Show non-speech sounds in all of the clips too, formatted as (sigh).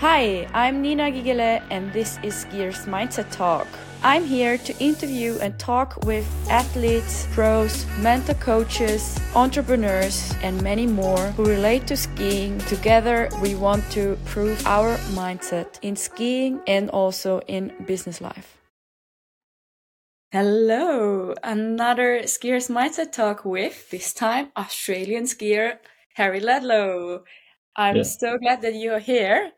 Hi, I'm Nina Gigele, and this is Skiers Mindset Talk. I'm here to interview and talk with athletes, pros, mental coaches, entrepreneurs, and many more who relate to skiing. Together, we want to improve our mindset in skiing and also in business life. Hello, another Skiers Mindset Talk with this time Australian skier Harry Laidlaw. I'm yeah. so glad that you're here.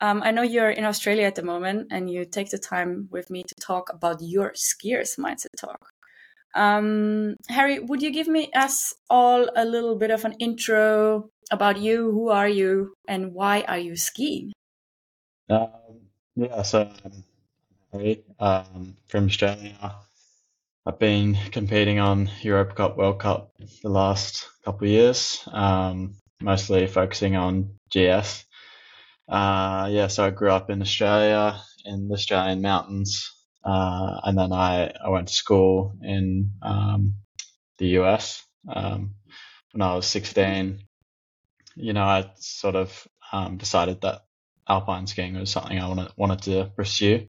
Um, I know you're in Australia at the moment and you take the time with me to talk about your skiers mindset talk. Um, Harry, would you give me us all a little bit of an intro about you? Who are you and why are you skiing? Um, yeah, so I'm Harry um, from Australia. I've been competing on Europa Cup, World Cup the last couple of years, um, mostly focusing on GS. Uh, yeah, so I grew up in Australia, in the Australian mountains, uh, and then I, I went to school in um, the US um, when I was 16. You know, I sort of um, decided that alpine skiing was something I wanted, wanted to pursue.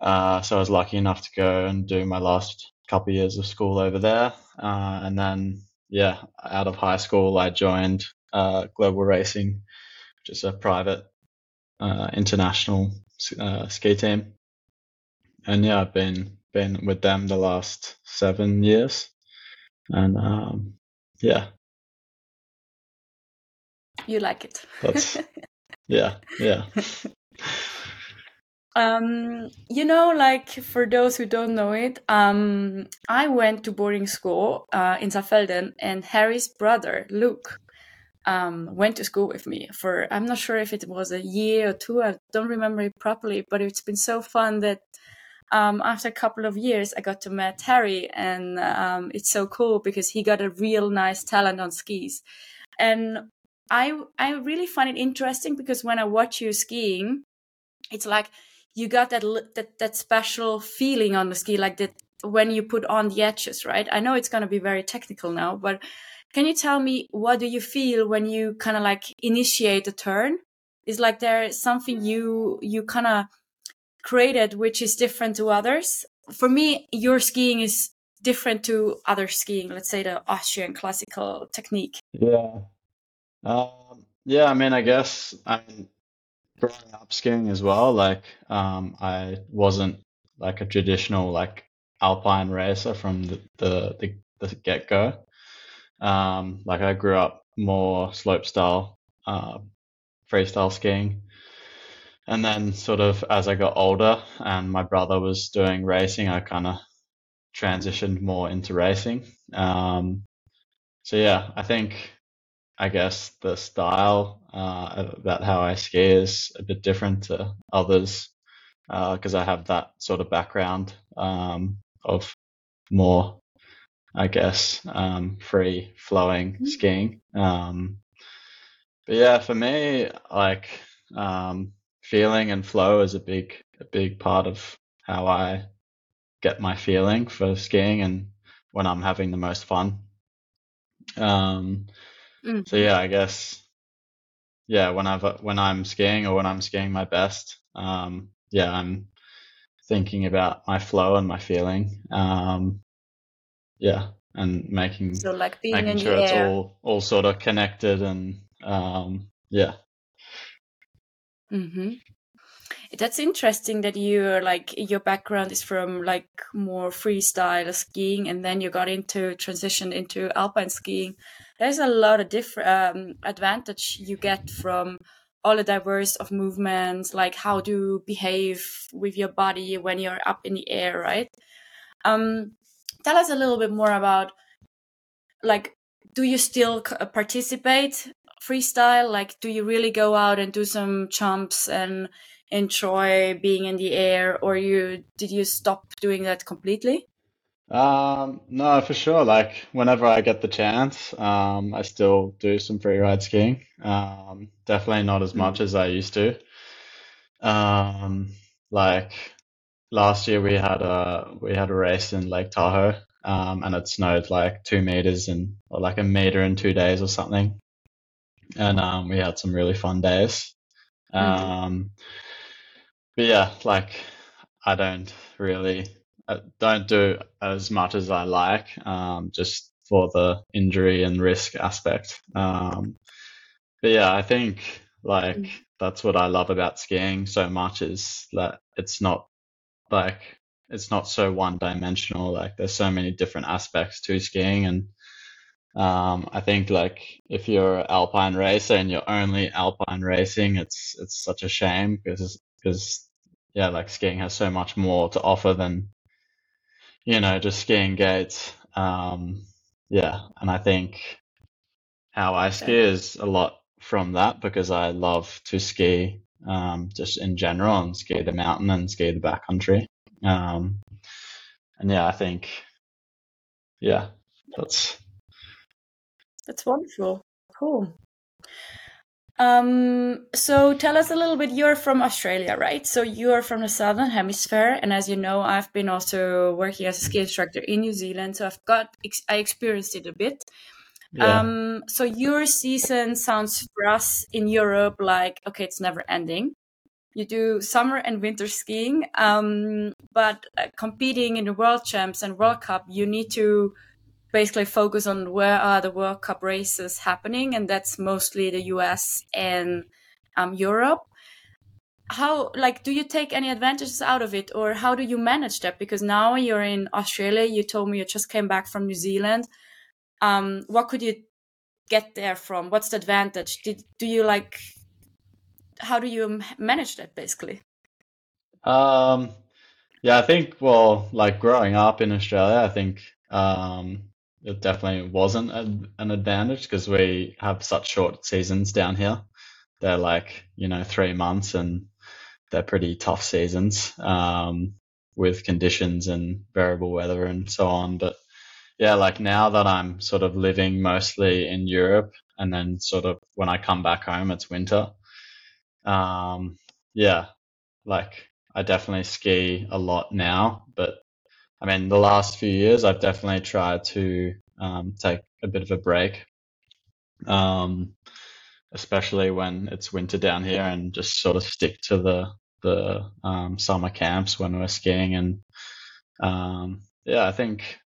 Uh, so I was lucky enough to go and do my last couple of years of school over there. Uh, and then, yeah, out of high school, I joined uh, Global Racing, which is a private uh, international uh, ski team, and yeah, I've been been with them the last seven years, and um, yeah, you like it. That's (laughs) yeah, yeah. (laughs) um, you know, like for those who don't know it, um, I went to boarding school uh, in Saalfelden, and Harry's brother Luke um, went to school with me for I'm not sure if it was a year or two. I don't remember it properly, but it's been so fun that um, after a couple of years, I got to meet Harry, and um, it's so cool because he got a real nice talent on skis, and I I really find it interesting because when I watch you skiing, it's like you got that that that special feeling on the ski, like that when you put on the edges, right? I know it's going to be very technical now, but can you tell me what do you feel when you kind of like initiate a turn? Is like there something you you kind of created which is different to others? For me, your skiing is different to other skiing. Let's say the Austrian classical technique. Yeah. Um, yeah, I mean, I guess I mean, growing up skiing as well. Like, um, I wasn't like a traditional like alpine racer from the the, the, the get go. Um, like I grew up more slope style, uh, freestyle skiing. And then sort of as I got older and my brother was doing racing, I kind of transitioned more into racing. Um, so yeah, I think, I guess the style, uh, about how I ski is a bit different to others, because uh, I have that sort of background, um, of more I guess, um, free flowing mm-hmm. skiing. Um, but yeah, for me, like um, feeling and flow is a big, a big part of how I get my feeling for skiing and when I'm having the most fun. Um, mm. So yeah, I guess, yeah, when I've when I'm skiing or when I'm skiing my best, um, yeah, I'm thinking about my flow and my feeling. Um, yeah, and making so like being making in sure the it's air. all all sort of connected and um, yeah. Mm-hmm. That's interesting that you're like your background is from like more freestyle skiing, and then you got into transition into alpine skiing. There's a lot of different um, advantage you get from all the diverse of movements, like how to behave with your body when you're up in the air, right? Um, tell us a little bit more about like do you still uh, participate freestyle? Like do you really go out and do some jumps and enjoy being in the air or you did you stop doing that completely? Um no for sure. Like whenever i get the chance um i still do some free ride skiing. Um definitely not as much mm. as i used to. Um like last year we had a we had a race in Lake Tahoe, um, and it snowed like two meters and or like a meter in two days or something, and um, we had some really fun days. Um, but yeah, like I don't really I don't do as much as I like, um, just for the injury and risk aspect. Um, but yeah, I think like Mm. that's what I love about skiing so much is that it's not like it's not so one dimensional. Like there's so many different aspects to skiing and um, I think like if you're an alpine racer and you're only alpine racing, it's it's such a shame because because yeah, like skiing has so much more to offer than you know just skiing gates. Um, yeah, and I think how I ski is a lot from that because I love to ski um, just in general and ski the mountain and ski the backcountry. Um, and yeah, I think yeah, that's That's wonderful. Cool. Um, so tell us a little bit. You're from Australia, right? So you're from the southern hemisphere, and as you know, I've been also working as a ski instructor in New Zealand, so I've got I experienced it a bit. Yeah. Um, so your season sounds for us in Europe like okay, it's never ending. You do summer and winter skiing, um, but uh, competing in the World Champs and World Cup, you need to basically focus on where are the World Cup races happening, and that's mostly the US and um, Europe. How like do you take any advantages out of it, or how do you manage that? Because now you're in Australia. You told me you just came back from New Zealand. Um, what could you get there from? What's the advantage? Did do you like? How do you manage that basically? Um, yeah, I think, well, like growing up in Australia, I think um, it definitely wasn't an, an advantage because we have such short seasons down here. They're like, you know, three months and they're pretty tough seasons um, with conditions and variable weather and so on. But yeah, like now that I'm sort of living mostly in Europe and then sort of when I come back home, it's winter. Um, yeah, like I definitely ski a lot now, but I mean, the last few years, I've definitely tried to um, take a bit of a break, um, especially when it's winter down here, and just sort of stick to the the um, summer camps when we're skiing. And um, yeah, I think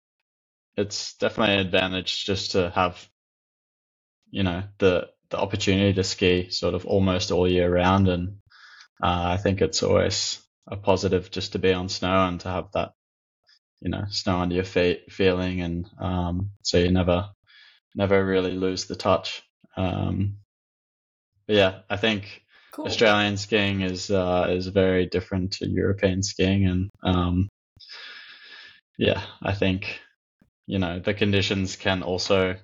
it's definitely an advantage just to have, you know, the the opportunity to ski sort of almost all year round, and uh, I think it's always a positive just to be on snow and to have that, you know, snow under your feet feeling, and um, so you never, never really lose the touch. Um, yeah, I think Cool. Australian skiing is uh, is very different to European skiing, and um, yeah, I think you know the conditions can also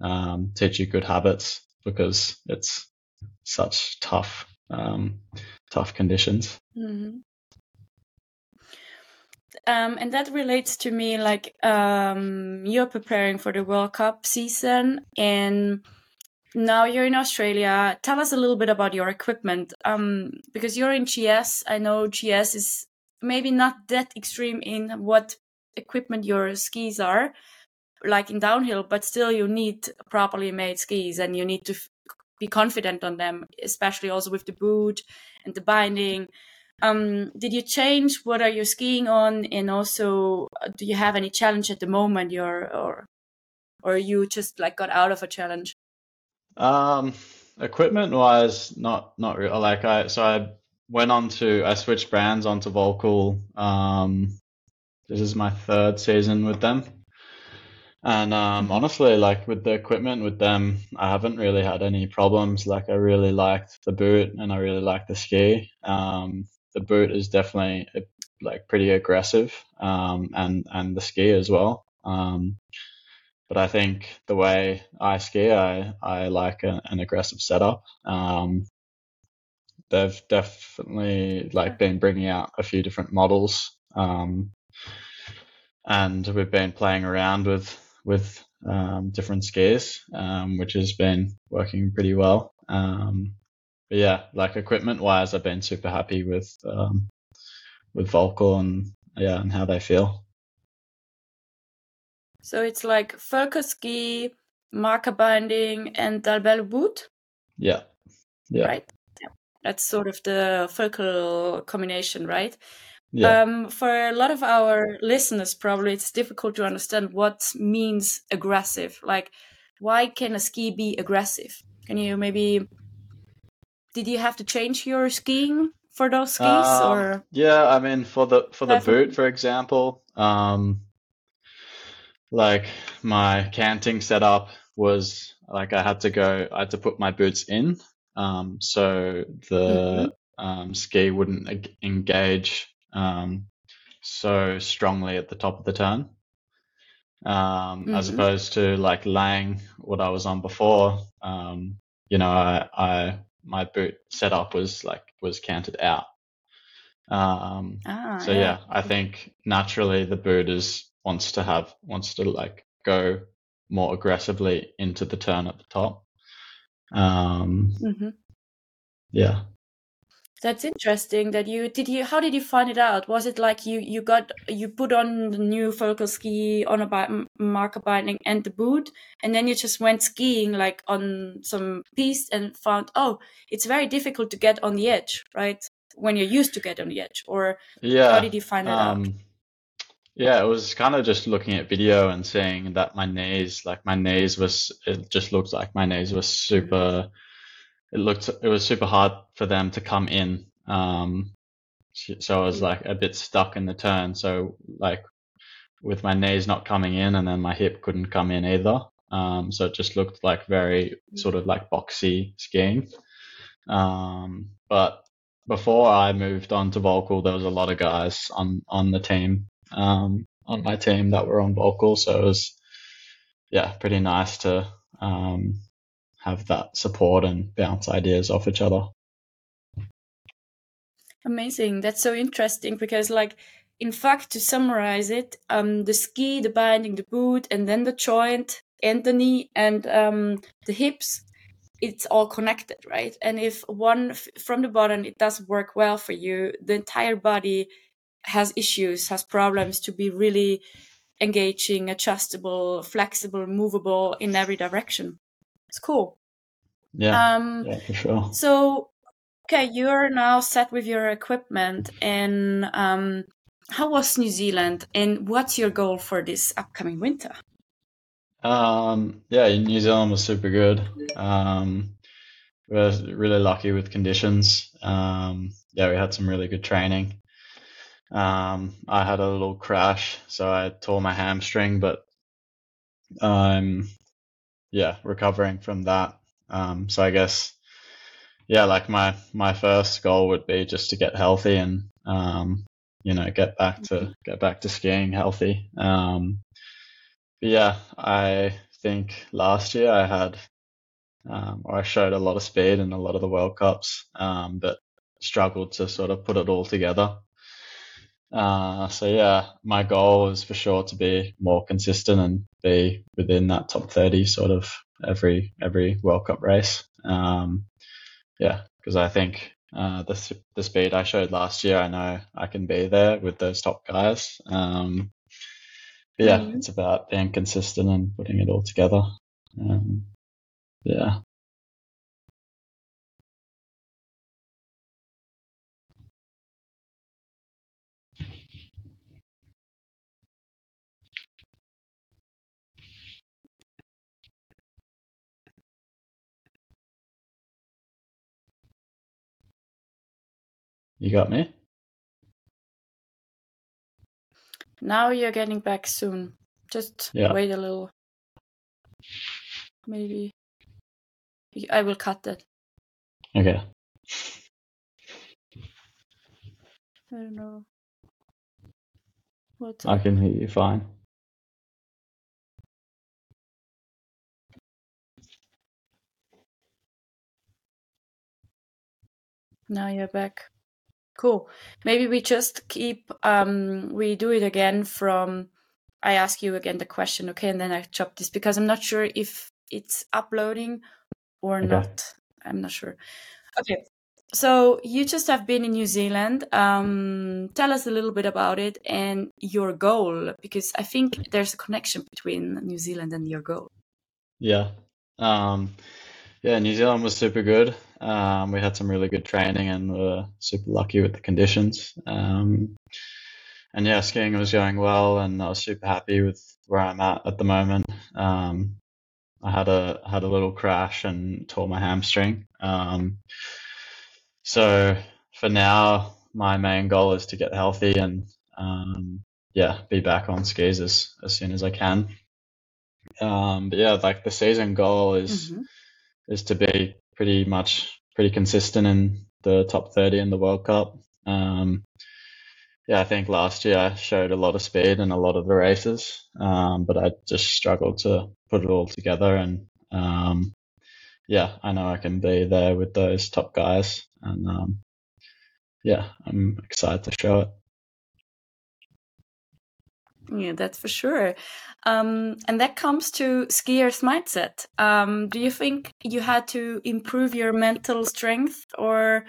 um, teach you good habits because it's such tough um, tough conditions. Mhm. Um, and that relates to me like um, you're preparing for the World Cup season and now you're in Australia. Tell us a little bit about your equipment um, because you're in GS. I know GS is maybe not that extreme in what equipment your skis are, like in downhill, but still you need properly made skis and you need to f- be confident on them, especially also with the boot and the binding um did you change what are you skiing on and also uh, do you have any challenge at the moment you're or or you just like got out of a challenge Um, equipment wise, not not. Like I so I went on to I switched brands onto Völkl. Um, this is my third season with them. And um, honestly, like with the equipment with them, I haven't really had any problems. Like I really liked the boot and I really liked the ski. Um, the boot is definitely like pretty aggressive, um, and and the ski as well. Um, but I think the way I ski, I I like a, an aggressive setup. Um, they've definitely like been bringing out a few different models, um, and we've been playing around with with um, different skiers, um, which has been working pretty well. Um, but yeah, like equipment wise, I've been super happy with um, with Völkl and yeah, and how they feel. so it's like focus ski marker binding and Dalbello boot Yeah, yeah. right. That's sort of the Völkl combination, right? Yeah. Um, for a lot of our listeners, probably it's difficult to understand what means aggressive. Like, why can a ski be aggressive? Can you maybe? Did you have to change your skiing for those skis, Um, or yeah, I mean for the for the boot, for example, um, like my canting setup was like I had to go, I had to put my boots in, um, so the um, ski wouldn't engage um, so strongly at the top of the turn, um, as Mhm. opposed to like laying what I was on before. Um, you know, I, I my boot setup was like was canted out. Um, ah, so yeah, I think naturally the boot is wants to have wants to like go more aggressively into the turn at the top. Um, hmm yeah. That's interesting. That you did you. How did you find it out? Was it like you you got you put on the new Völkl ski on a bi- marker binding and the boot, and then you just went skiing like on some piece and found oh it's very difficult to get on the edge, right? When you're used to get on the edge, or Yeah. how did you find that out? Um, yeah, it was kind of just looking at video and saying that my knees, like my knees was, it just looked like my knees was super, it looked, it was super hard for them to come in. Um, so I was like a bit stuck in the turn. So like with my knees not coming in and then my hip couldn't come in either. Um, so it just looked like very sort of like boxy skiing. Um, but before I moved on to Völkl, there was a lot of guys on on the team, um, on my team that were on Völkl, so it was yeah, pretty nice to um, have that support and bounce ideas off each other. Amazing. That's so interesting because, like, in fact, to summarize it, um, the ski, the binding, the boot, and then the joint and the knee and um, the hips, it's all connected, right? And if one from the bottom it doesn't work well for you, the entire body has issues, has problems to be really engaging, adjustable, flexible, movable in every direction. It's cool. Yeah, Um, yeah, for sure. so, okay, you're now set with your equipment, and um, how was New Zealand, and what's your goal for this upcoming winter? Um, yeah, New Zealand was super good. Um, we were really lucky with conditions. Um, yeah, we had some really good training. Um, I had a little crash, so I tore my hamstring, but um, yeah, recovering from that. Um, so I guess, yeah, like my my first goal would be just to get healthy and um, you know, get back to get back to skiing healthy. Um, but yeah, I think last year I had, um, or I showed a lot of speed in a lot of the World Cups, um, but struggled to sort of put it all together. Uh, so yeah, my goal is for sure to be more consistent and be within that top 30 sort of every every World Cup race. Um, yeah, because I think uh, the the speed I showed last year, I know I can be there with those top guys. Um, yeah, Mhm. it's about being consistent and putting it all together. Um, yeah. You got me? Now you're getting back soon. Just Yeah. wait a little. Maybe I will cut that. Okay. I don't know. What? I can hear you fine. Now you're back. Cool. Maybe we just keep um we do it again from I ask you again the question, okay, and then I chop this because I'm not sure if it's uploading or Okay. not. I'm not sure. Okay. So you just have been in New Zealand. Um, tell us a little bit about it and your goal, because I think there's a connection between New Zealand and your goal. Yeah. Um, yeah, New Zealand was super good. Um, we had some really good training and were super lucky with the conditions. Um, and yeah, skiing was going well, and I was super happy with where I'm at at the moment. Um, I had a had a little crash and tore my hamstring. Um, so for now, my main goal is to get healthy and um, yeah, be back on skis as as soon as I can. Um, but yeah, like the season goal is mm-hmm. is to be pretty much pretty consistent in the top 30 in the World Cup. Um, yeah, I think last year I showed a lot of speed in a lot of the races, um, but I just struggled to put it all together. And um, yeah, I know I can be there with those top guys, and um, yeah, I'm excited to show it. Yeah, that's for sure. Um, and that comes to skiers' mindset. Um, do you think you had to improve your mental strength or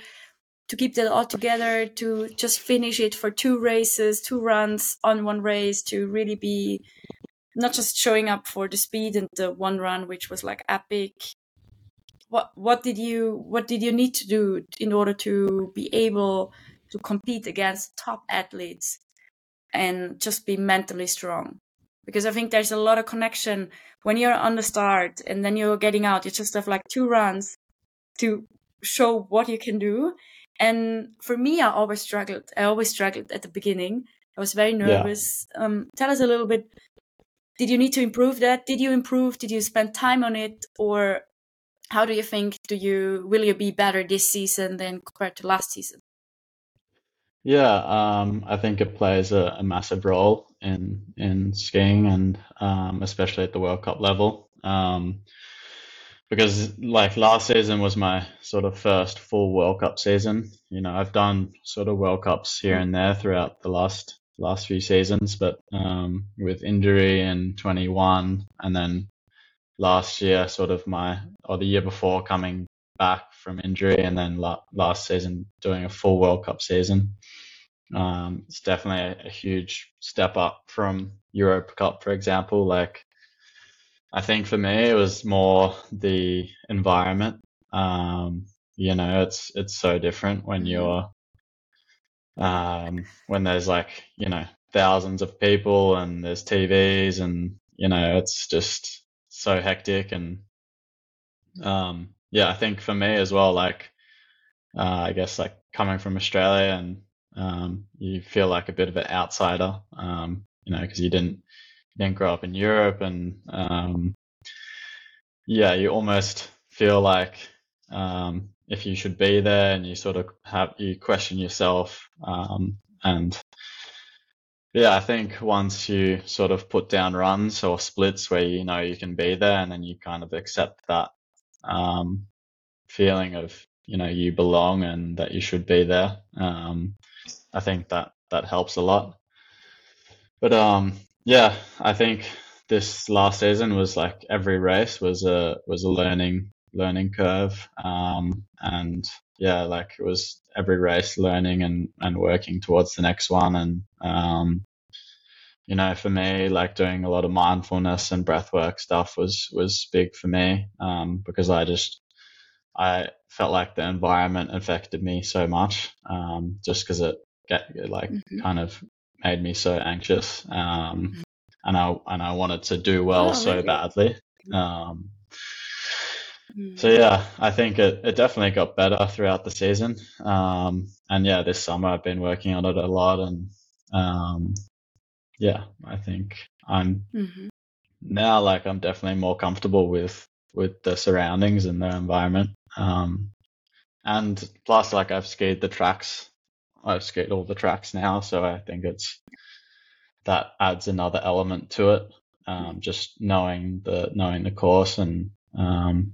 to keep that all together to just finish it for two races, two runs on one race to really be not just showing up for the speed and the one run, which was like epic. What what did you what did you need to do in order to be able to compete against top athletes and just be mentally strong? Because I think there's a lot of connection when you're on the start and then you're getting out. You just have like two runs to show what you can do and for me, I always struggled. I always struggled at the beginning. I was very nervous. Yeah. Um, tell us a little bit. Did you need to improve that? Did you improve? Did you spend time on it, or how do you think? Do you will you be better this season than compared to last season? Yeah, um, I think it plays a, a, massive role in in skiing and um, especially at the World Cup level. Um, because like last season was my sort of first full World Cup season. You know, I've done sort of World Cups here and there throughout the last last few seasons, but um, with injury in 21 and then last year, sort of my or the year before coming back from injury, and then la- last season doing a full World Cup season. Um, it's definitely a, a huge step up from Europe Cup, for example. Like I think for me, it was more the environment. Um, you know, it's it's so different when mm-hmm. you're um, when there's like you know thousands of people and there's TVs and you know it's just so hectic and um, yeah, I think for me as well, like uh, I guess like coming from Australia and um, you feel like a bit of an outsider, um, you know, because you didn't didn't grow up in Europe, and um, yeah, you almost feel like um, if you should be there, and you sort of have you question yourself, um, and yeah, I think once you sort of put down runs or splits where you know you can be there, and then you kind of accept that um, feeling of you know you belong and that you should be there. Um, I think that that helps a lot. But um, yeah, I think this last season was like every race was a was a learning learning curve, um, and yeah, like it was every race learning and and working towards the next one, and um, you know, for me, like doing a lot of mindfulness and breathwork stuff was was big for me um, because I just I felt like the environment affected me so much, um, just because it get like mm-hmm. kind of made me so anxious. Um, mm-hmm. and I and I wanted to do well oh, so really? badly. Um, mm. so yeah, I think it, it definitely got better throughout the season. Um, and yeah, this summer I've been working on it a lot, and um, yeah, I think I'm mm-hmm. now like I'm definitely more comfortable with with the surroundings and the environment. Um, and plus, like I've skied the tracks I've skied all the tracks now, so I think it's that adds another element to it. Um, just knowing the knowing the course and um,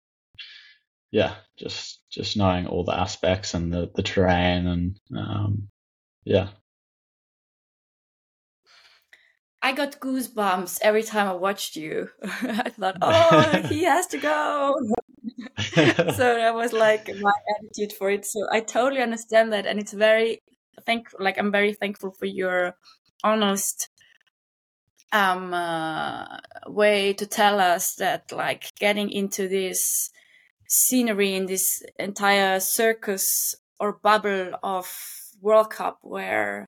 yeah, just just knowing all the aspects and the, the terrain and um, yeah. I got goosebumps every time I watched you. (laughs) I thought, (laughs) oh, he has to go. (laughs) so that was like my attitude for it. So I totally understand that, and it's very thank like I'm very thankful for your honest um uh, way to tell us that like getting into this scenery in this entire circus or bubble of World Cup where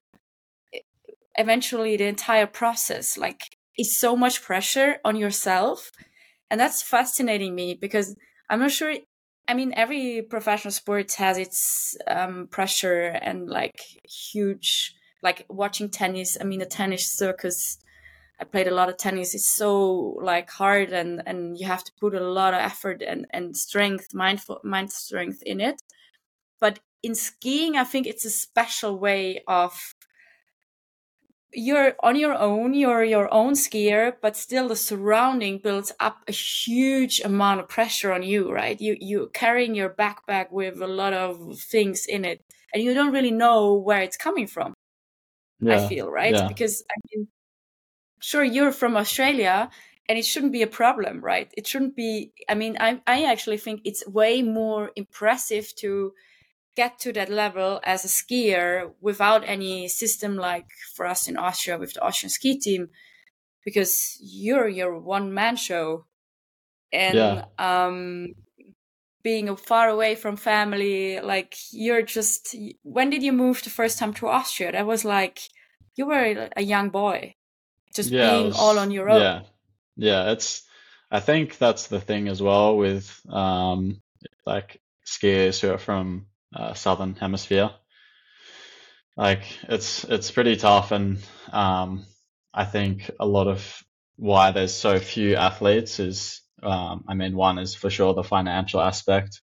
eventually the entire process like is so much pressure on yourself. And that's fascinating me because i'm not sure i mean every professional sport has its um, pressure and like huge like watching tennis i mean the tennis circus i played a lot of tennis it's so like hard and and you have to put a lot of effort and and strength mindful mind strength in it. But in skiing i think it's a special way of you're on your own you're your own skier but still the surrounding builds up a huge amount of pressure on you right? You you carrying your backpack with a lot of things in it and you don't really know where it's coming from yeah, i feel right? yeah. because i mean sure you're from australia and it shouldn't be a problem right? It shouldn't be i mean i i actually think it's way more impressive to get to that level as a skier without any system like for us in Austria with the Austrian ski team because you're your one man show. And yeah. um being far away from family like you're just when did you move the first time to Austria? That was like you were a young boy just yeah, being was, all on your own. yeah. Yeah it's I think that's the thing as well with um like skiers who are from uh, southern hemisphere. Like it's it's pretty tough, and um, I think a lot of why there's so few athletes is, um, I mean, one is for sure the financial aspect.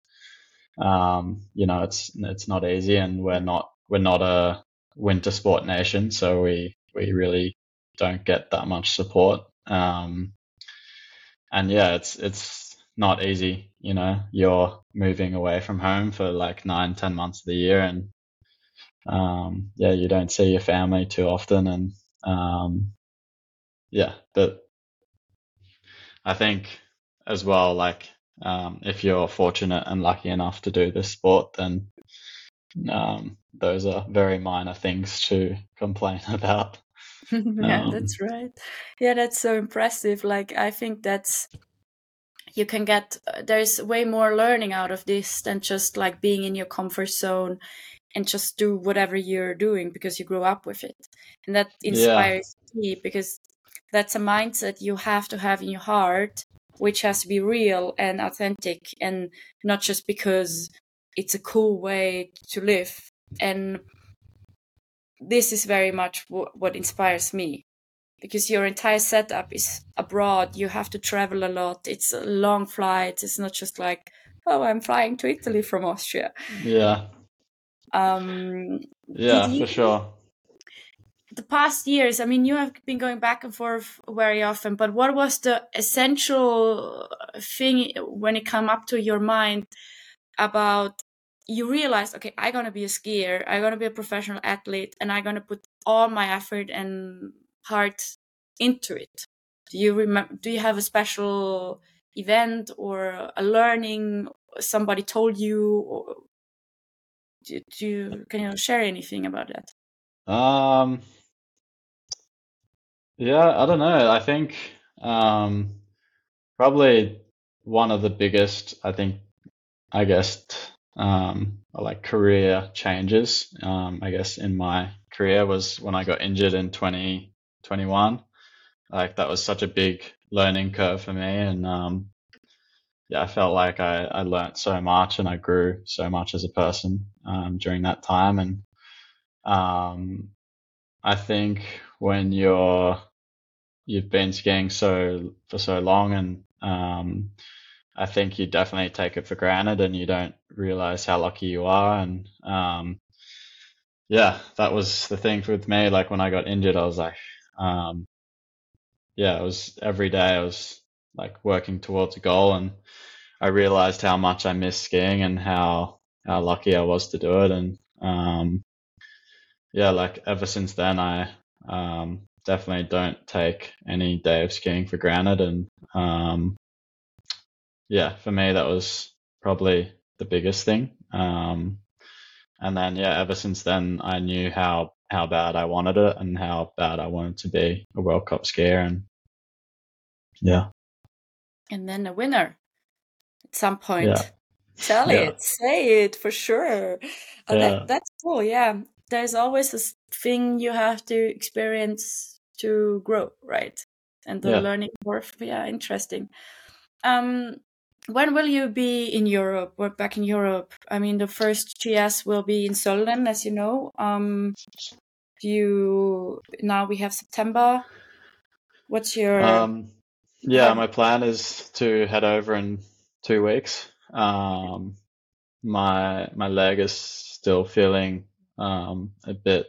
Um, you know, it's it's not easy, and we're not we're not a winter sport nation, so we we really don't get that much support. Um, and yeah, it's it's not easy. You know, you're moving away from home for like nine, ten months of the year, and um, yeah, you don't see your family too often, and um, yeah, but I think as well, like um, if you're fortunate and lucky enough to do this sport, then um, those are very minor things to (laughs) complain about. (laughs) yeah, um, that's right. Yeah, that's so impressive. Like, I think that's you can get uh, there's way more learning out of this than just like being in your comfort zone and just do whatever you're doing because you grew up with it. And that inspires yeah. me because that's a mindset you have to have in your heart which has to be real and authentic and not just because it's a cool way to live. And this is very much what inspires me because your entire setup is abroad. You have to travel a lot. It's a long flight. It's not just like, oh, I'm flying to Italy from Austria. Yeah. Um, yeah, you, for sure. The past years, I mean, you have been going back and forth very often, but what was the essential thing when it come up to your mind about you realized, okay, I'm gonna be a skier, I'm gonna be a professional athlete, and I'm gonna put all my effort and heart into it. Do you remember do you have a special event or a learning somebody told you or do, do you can you share anything about that? Um yeah i don't know. I think um probably one of the biggest i think i guess um like career changes um i guess in my career was when i got injured in 20 21. Like that was such a big learning curve for me, and um, yeah, I felt like I I learned so much and I grew so much as a person um, during that time, and um, I think when you're you've been skiing so for so long and um, I think you definitely take it for granted and you don't realize how lucky you are. And um, yeah, that was the thing with me. Like when I got injured, I was like, um, yeah, it was every day I was like working towards a goal and I realized how much I missed skiing and how, how lucky I was to do it. And, um, yeah, like ever since then, I, um, definitely don't take any day of skiing for granted. And, um, yeah, for me, that was probably the biggest thing. Um, and then, yeah, ever since then, I knew how how bad I wanted it and how bad I wanted to be a World Cup skier. And yeah. And then a winner at some point. Yeah. Tell Yeah. it, say it for sure. Uh, Yeah. that that's cool. Yeah, there's always this thing you have to experience to grow, right? And the learning curve. Yeah, interesting. Um, when will you be in Europe? We're back in Europe. I mean, the first GS will be in Sölden, as you know. Um, you now we have September. What's your Um, yeah, my plan is to head over in two weeks. Um, my my leg is still feeling um, a bit,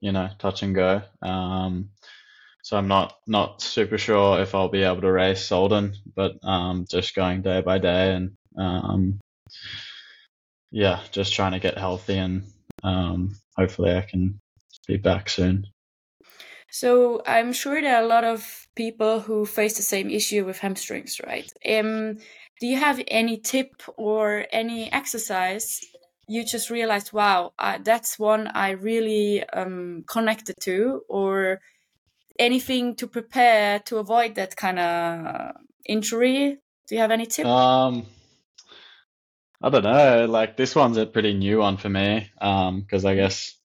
you know, touch and go. Um, so I'm not not super sure if I'll be able to race Sölden, but um, just going day by day and um, yeah, just trying to get healthy and um, hopefully I can be back soon. So I'm sure there are a lot of people who face the same issue with hamstrings, right? Um, do you have any tip or any exercise you just realized, wow, uh, that's one I really um, connected to, or anything to prepare to avoid that kind of injury? Do you have any tip? Um, I don't know. Like this one's a pretty new one for me. Um, because I guess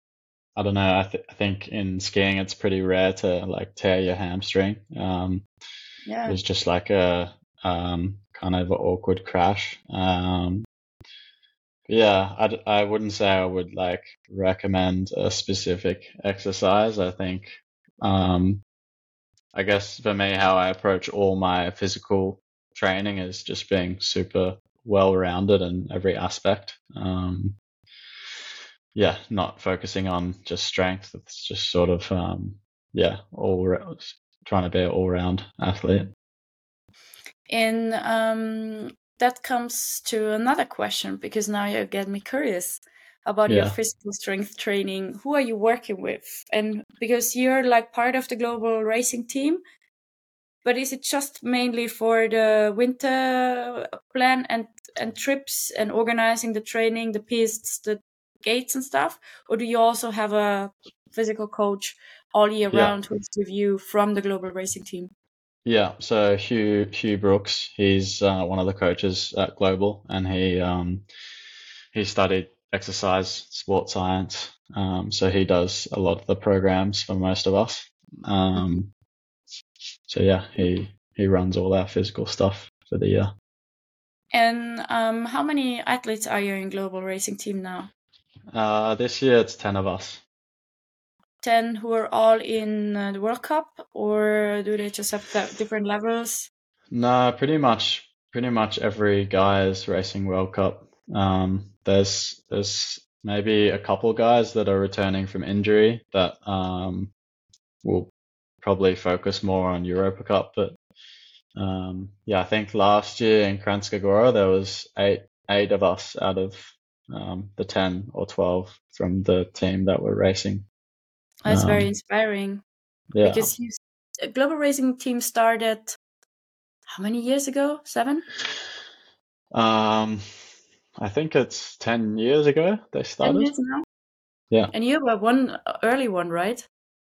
I don't know. I, th I think in skiing it's pretty rare to like tear your hamstring. Um, yeah. it's just like a um kind of an awkward crash. Um, yeah, I, I wouldn't say I would like recommend a specific exercise. I think um I guess for me how I approach all my physical training is just being super well rounded in every aspect. Um, yeah, not focusing on just strength. It's just sort of um, yeah, all ra- trying to be an all round athlete. And um, that comes to another question because now you get me curious about your physical strength training. Who are you working with? And because you're like part of the global racing team, but is it just mainly for the winter plan and and trips and organizing the training, the pistes, the gates and stuff, or do you also have a physical coach all year Yeah. round who's with you from the global racing team? Yeah, so Hugh Hugh Brooks, he's uh, one of the coaches at Global, and he um, he studied exercise sports science. Um, so he does a lot of the programs for most of us. Um, so yeah, he he runs all our physical stuff for the year. And um, how many athletes are you in global racing team now? Uh, this year it's ten of us. Ten who are all in uh, the World Cup, or do they just have the different levels? No, pretty much pretty much every guy is racing World Cup. Um, there's there's maybe a couple guys that are returning from injury that um, will probably focus more on Europa Cup, but um, yeah, I think last year in Kranjska Gora there was eight eight of us out of um, the ten or twelve from the team that were racing. That's very Um, inspiring Yeah, because you, global racing team started how many years ago? Seven? um, I think it's ten years ago they started. years now? Yeah. And you were one early one, right?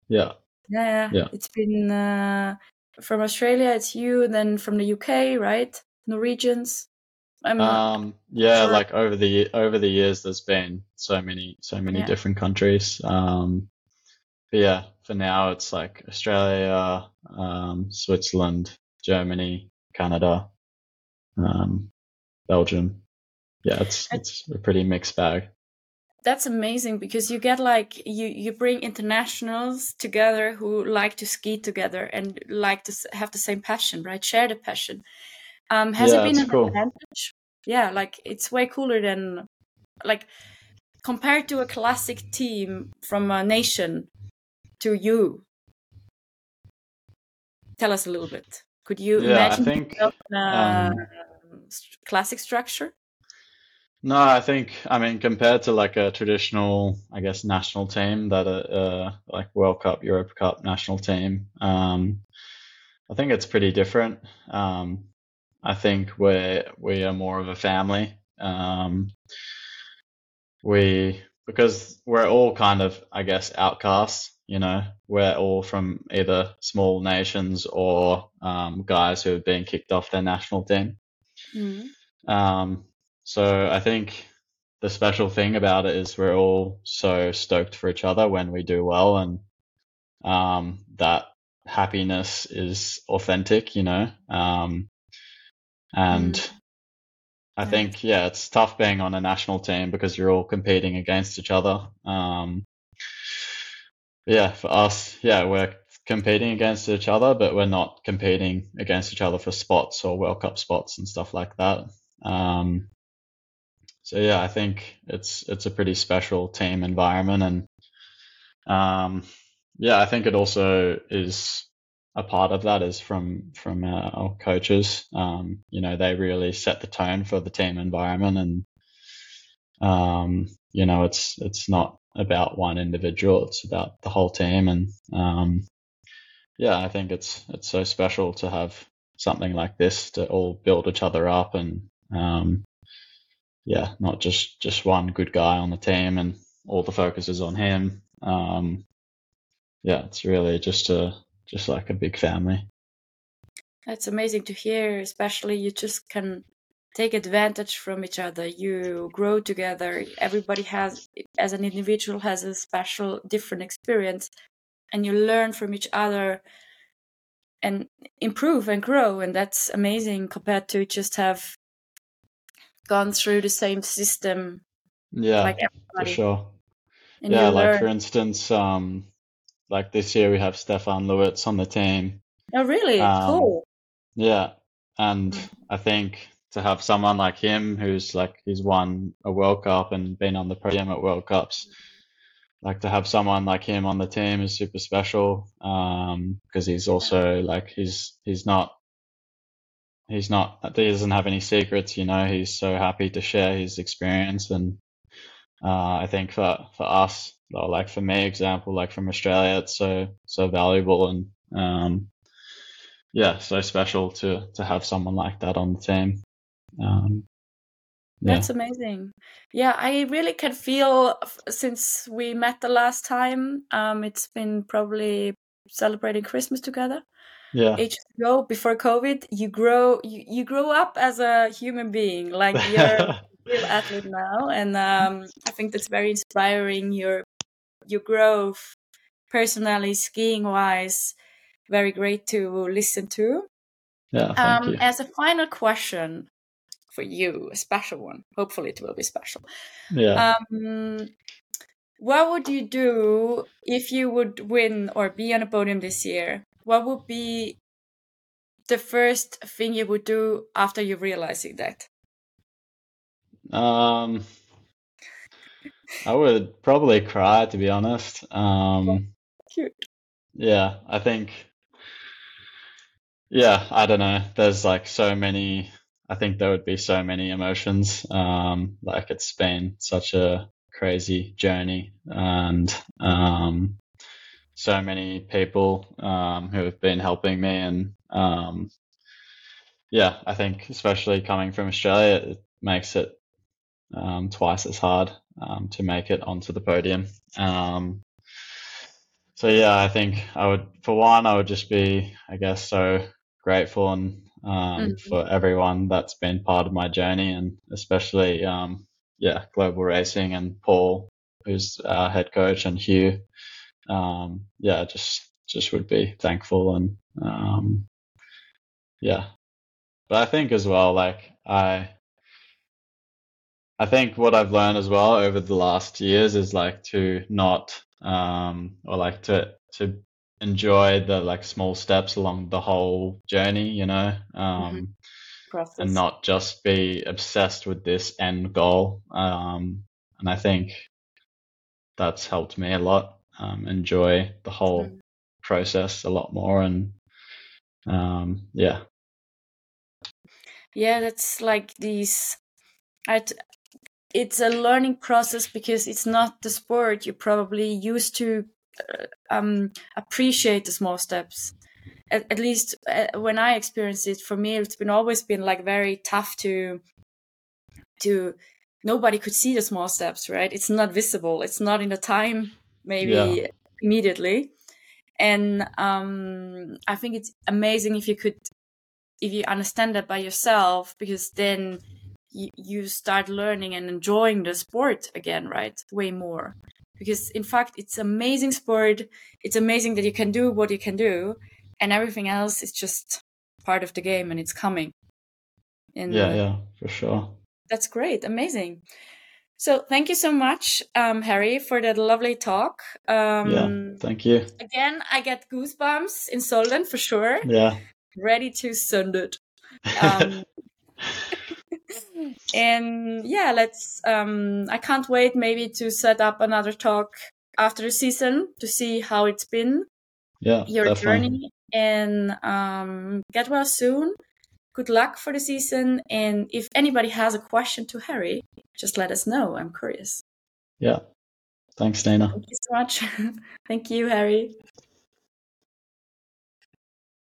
Yeah. Yeah, yeah. Yeah. It's been uh, from Australia, it's you, then from the UK, right? Norwegians. I'm Um, yeah, sure. like over the over the years, there's been so many so many Yeah. different countries. Um, but yeah, for now it's like Australia, um, Switzerland, Germany, Canada, um, Belgium. Yeah, it's it's a pretty mixed bag. That's amazing because you get like you you bring internationals together who like to ski together and like to have the same passion, right? Share the passion. Um, has Yeah, it been an cool. advantage? Yeah, like it's way cooler than like compared to a classic team from a nation to you. Tell us a little bit. Could you Yeah, imagine think a um, classic structure? No, I think, I mean, compared to like a traditional, I guess, national team that uh, uh like World Cup, Europe Cup national team, um, I think it's pretty different. Um, I think we're we are more of a family. Um, we because we're all kind of, I guess, outcasts. You know, we're all from either small nations or um, guys who have been kicked off their national team. Mhm. Um, so I think the special thing about it is we're all so stoked for each other when we do well, and um, that happiness is authentic, you know. Um, and Mm. I Yeah. think, yeah, it's tough being on a national team because you're all competing against each other. Um, yeah, for us, yeah, we're competing against each other, but we're not competing against each other for spots or World Cup spots and stuff like that. Um, so yeah, I think it's it's a pretty special team environment, and um, yeah, I think it also is a part of that is from from our coaches. Um, you know, they really set the tone for the team environment, and um, you know, it's it's not about one individual; it's about the whole team. And um, yeah, I think it's it's so special to have something like this to all build each other up, and um, yeah, not just just one good guy on the team, and all the focus is on him. Um, yeah, it's really just a just like a big family. That's amazing to hear, especially you just can take advantage from each other. You grow together. Everybody has, as an individual, has a special, different experience, and you learn from each other and improve and grow. And that's amazing compared to just have gone through the same system Yeah, like for sure. And Yeah, like learn. for instance, um, like this year we have Stefan Luitz on the team. Oh, really? Um, cool. Yeah, and Mm. I think to have someone like him who's like he's won a World Cup and been on the podium at World Cups, like to have someone like him on the team is super special. Um, because he's also like he's he's not he's not he doesn't have any secrets, you know. He's so happy to share his experience, and uh, I think for for us, or like for me, example, like from Australia, it's so so valuable and um, yeah, so special to to have someone like that on the team. Um, yeah, That's amazing. Yeah, I really can feel since we met the last time, um, it's been probably celebrating Christmas together yeah, ago before COVID. You grow, you, you grow up as a human being, like (laughs) you're a real athlete now, and um, I think that's very inspiring. Your your growth, personally, skiing wise, very great to listen to. yeah. Thank Um, as a final question for you, a special one. Hopefully, it will be special. Yeah. Um, what would you do if you would win or be on a podium this year? What would be the first thing you would do after you realizing that? Um, I would probably cry to be honest. Um, Cute. yeah, I think. Yeah, I don't know. There's like so many. I think there would be so many emotions. Um, like it's been such a crazy journey, and um, so many people um, who have been helping me, and um, yeah, I think especially coming from Australia, it makes it um, twice as hard um, to make it onto the podium. Um, so yeah, I think I would, for one, I would just be, I guess, so grateful and um, Mhm. for everyone that's been part of my journey, and especially, um, yeah, Global Racing and Paul, who's our head coach, and Hugh. Um, yeah, just just would be thankful and um, yeah. But I think as well, like I. I think what I've learned as well over the last years is like to not um or like to to enjoy the like small steps along the whole journey, you know, um Process. and not just be obsessed with this end goal. Um and I think that's helped me a lot. Um enjoy the whole Mm. process a lot more and um yeah. Yeah, that's like these. I it's a learning process because it's not the sport you probably used to uh, um, appreciate the small steps. At, at least uh, when I experienced it, for me, it's been always been like very tough to to. Nobody could see the small steps, right? It's not visible. It's not in the time, maybe Yeah. immediately. And um, I think it's amazing if you could, if you understand that by yourself, because then you, you start learning and enjoying the sport again, right? Way more. Because in fact, it's amazing sport. It's amazing that you can do what you can do, and everything else is just part of the game and it's coming. And yeah, yeah, for sure. That's great. Amazing. So thank you so much, um, Harry, for that lovely talk. Um, yeah, thank you. Again, I get goosebumps in Sölden for sure. Yeah. Ready to send it. Um, (laughs) (laughs) and yeah, let's. Um, I can't wait maybe to set up another talk after the season to see how it's been. Yeah, your definitely. journey and um, get well soon. Good luck for the season. And if anybody has a question to Harry, just let us know. I'm curious. Yeah. Thanks, Dana. Thank you so much. (laughs) Thank you, Harry.